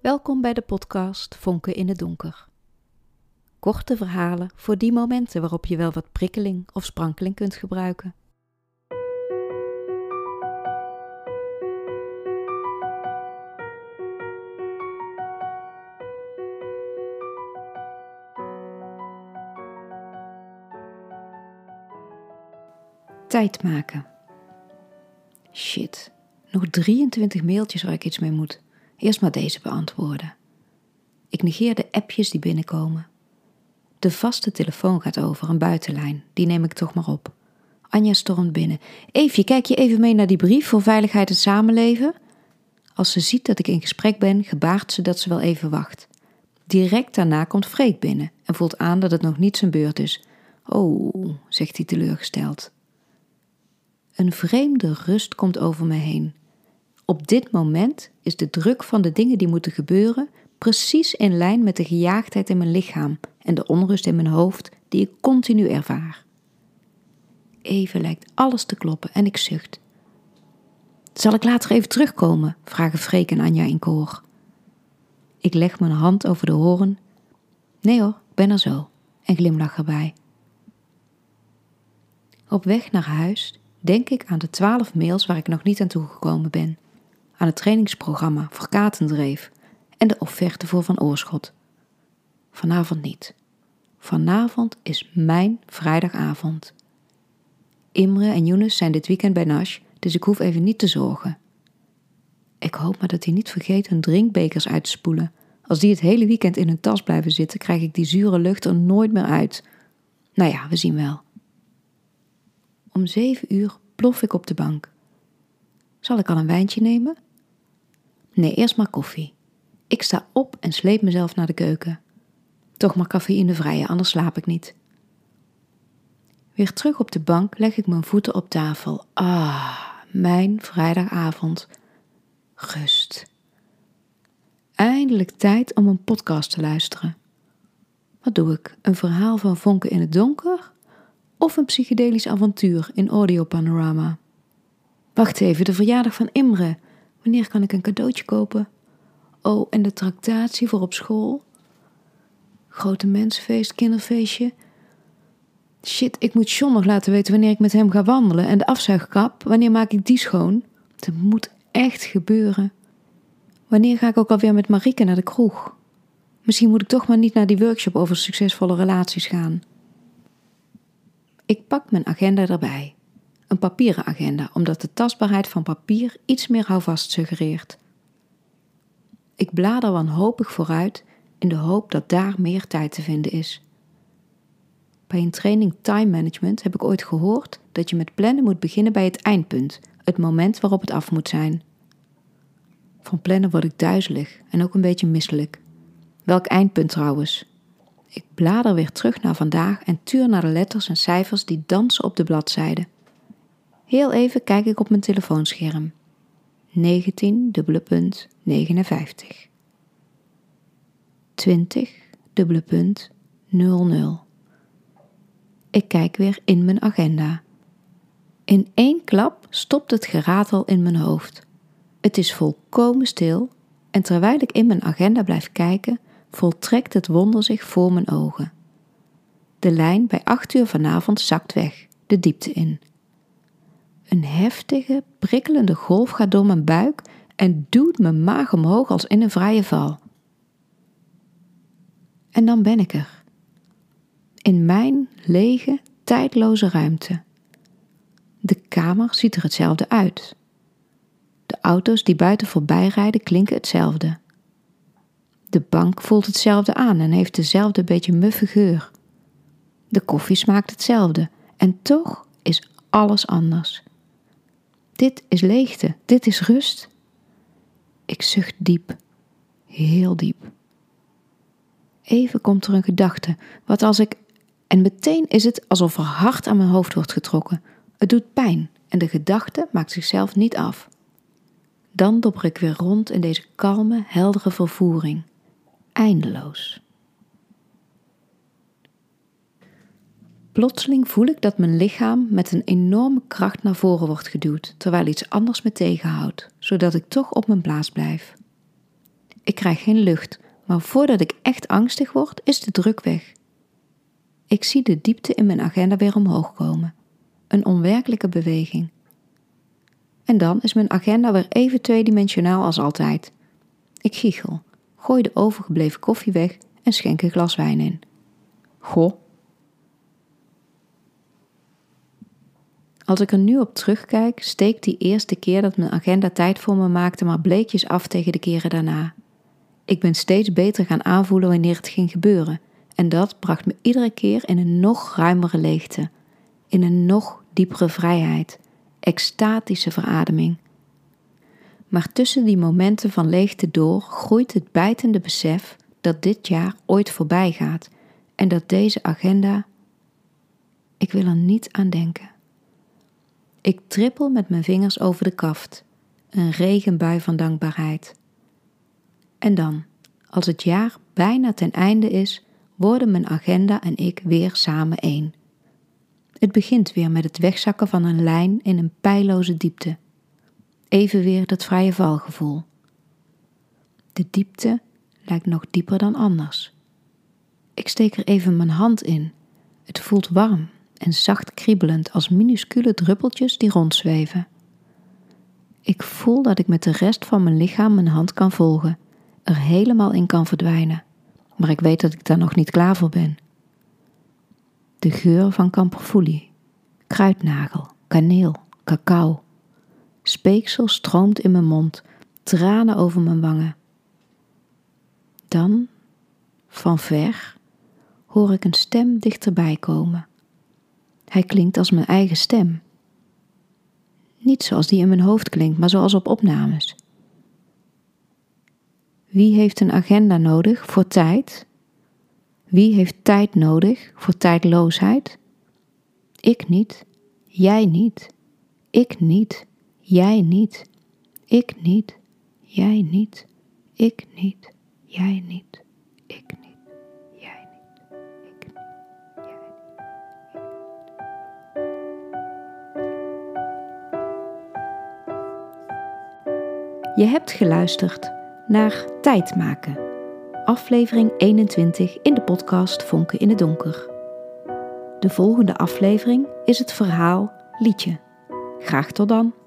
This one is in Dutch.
Welkom bij de podcast Vonken in het Donker. Korte verhalen voor die momenten waarop je wel wat prikkeling of sprankeling kunt gebruiken. Tijd maken. Shit, nog 23 mailtjes waar ik iets mee moet. Eerst maar deze beantwoorden. Ik negeer de appjes die binnenkomen. De vaste telefoon gaat over, een buitenlijn. Die neem ik toch maar op. Anja stormt binnen. Eefje, kijk je even mee naar die brief voor veiligheid en samenleven? Als ze ziet dat ik in gesprek ben, gebaart ze dat ze wel even wacht. Direct daarna komt Freek binnen en voelt aan dat het nog niet zijn beurt is. Oh, zegt hij teleurgesteld. Een vreemde rust komt over me heen. Op dit moment is de druk van de dingen die moeten gebeuren precies in lijn met de gejaagdheid in mijn lichaam en de onrust in mijn hoofd die ik continu ervaar. Even lijkt alles te kloppen en ik zucht. Zal ik later even terugkomen? vragen Freek en Anja in koor. Ik leg mijn hand over de horen. Nee hoor, ben er zo. En glimlach erbij. Op weg naar huis denk ik aan de twaalf mails waar ik nog niet aan toegekomen ben aan het trainingsprogramma voor Katendreef en de offerte voor Van Oorschot. Vanavond niet. Vanavond is mijn vrijdagavond. Imre en Younes zijn dit weekend bij Nash, dus ik hoef even niet te zorgen. Ik hoop maar dat hij niet vergeet hun drinkbekers uit te spoelen. Als die het hele weekend in hun tas blijven zitten, krijg ik die zure lucht er nooit meer uit. Nou ja, we zien wel. Om zeven uur plof ik op de bank. Zal ik al een wijntje nemen? Nee, eerst maar koffie. Ik sta op en sleep mezelf naar de keuken. Toch maar vrije, anders slaap ik niet. Weer terug op de bank leg ik mijn voeten op tafel. Ah, mijn vrijdagavond. Rust. Eindelijk tijd om een podcast te luisteren. Wat doe ik? Een verhaal van vonken in het donker? Of een psychedelisch avontuur in audiopanorama? Wacht even, de verjaardag van Imre. Wanneer kan ik een cadeautje kopen? Oh, en de tractatie voor op school? Grote mensenfeest, kinderfeestje. Shit, ik moet John nog laten weten wanneer ik met hem ga wandelen. En de afzuigkap, wanneer maak ik die schoon? Het moet echt gebeuren. Wanneer ga ik ook alweer met Marike naar de kroeg? Misschien moet ik toch maar niet naar die workshop over succesvolle relaties gaan. Ik pak mijn agenda erbij papieren agenda, omdat de tastbaarheid van papier iets meer houvast suggereert. Ik blader wanhopig vooruit in de hoop dat daar meer tijd te vinden is. Bij een training time management heb ik ooit gehoord dat je met plannen moet beginnen bij het eindpunt, het moment waarop het af moet zijn. Van plannen word ik duizelig en ook een beetje misselijk. Welk eindpunt trouwens? Ik blader weer terug naar vandaag en tuur naar de letters en cijfers die dansen op de bladzijde. Heel even kijk ik op mijn telefoonscherm. 19 dubbele punt 59. 20 dubbele punt 00. Ik kijk weer in mijn agenda. In één klap stopt het geratel in mijn hoofd. Het is volkomen stil en terwijl ik in mijn agenda blijf kijken, voltrekt het wonder zich voor mijn ogen. De lijn bij 8 uur vanavond zakt weg, de diepte in. Een heftige, prikkelende golf gaat door mijn buik en duwt mijn maag omhoog als in een vrije val. En dan ben ik er. In mijn lege, tijdloze ruimte. De kamer ziet er hetzelfde uit. De auto's die buiten voorbij rijden klinken hetzelfde. De bank voelt hetzelfde aan en heeft dezelfde beetje muffe geur. De koffie smaakt hetzelfde en toch is alles anders. Dit is leegte, dit is rust. Ik zucht diep, heel diep. Even komt er een gedachte, wat als ik. En meteen is het alsof er hard aan mijn hoofd wordt getrokken. Het doet pijn en de gedachte maakt zichzelf niet af. Dan dobber ik weer rond in deze kalme, heldere vervoering. Eindeloos. Plotseling voel ik dat mijn lichaam met een enorme kracht naar voren wordt geduwd, terwijl iets anders me tegenhoudt, zodat ik toch op mijn plaats blijf. Ik krijg geen lucht, maar voordat ik echt angstig word, is de druk weg. Ik zie de diepte in mijn agenda weer omhoog komen. Een onwerkelijke beweging. En dan is mijn agenda weer even tweedimensionaal als altijd. Ik giechel, gooi de overgebleven koffie weg en schenk een glas wijn in. Goh. Als ik er nu op terugkijk, steekt die eerste keer dat mijn agenda tijd voor me maakte maar bleekjes af tegen de keren daarna. Ik ben steeds beter gaan aanvoelen wanneer het ging gebeuren. En dat bracht me iedere keer in een nog ruimere leegte, in een nog diepere vrijheid, extatische verademing. Maar tussen die momenten van leegte door groeit het bijtende besef dat dit jaar ooit voorbij gaat en dat deze agenda. Ik wil er niet aan denken. Ik trippel met mijn vingers over de kaft, een regenbui van dankbaarheid. En dan, als het jaar bijna ten einde is, worden mijn agenda en ik weer samen één. Het begint weer met het wegzakken van een lijn in een pijloze diepte. Even weer dat vrije valgevoel. De diepte lijkt nog dieper dan anders. Ik steek er even mijn hand in. Het voelt warm en zacht kriebelend als minuscule druppeltjes die rondzweven. Ik voel dat ik met de rest van mijn lichaam mijn hand kan volgen, er helemaal in kan verdwijnen, maar ik weet dat ik daar nog niet klaar voor ben. De geur van kamperfoelie, kruidnagel, kaneel, cacao. Speeksel stroomt in mijn mond, tranen over mijn wangen. Dan, van ver, hoor ik een stem dichterbij komen. Hij klinkt als mijn eigen stem. Niet zoals die in mijn hoofd klinkt, maar zoals op opnames. Wie heeft een agenda nodig voor tijd? Wie heeft tijd nodig voor tijdloosheid? Ik niet, jij niet, ik niet, jij niet, ik niet, jij niet, ik niet, jij niet, ik niet, Je hebt geluisterd naar Tijd maken. Aflevering 21 in de podcast Vonken in het Donker. De volgende aflevering is het verhaal Liedje. Graag tot dan.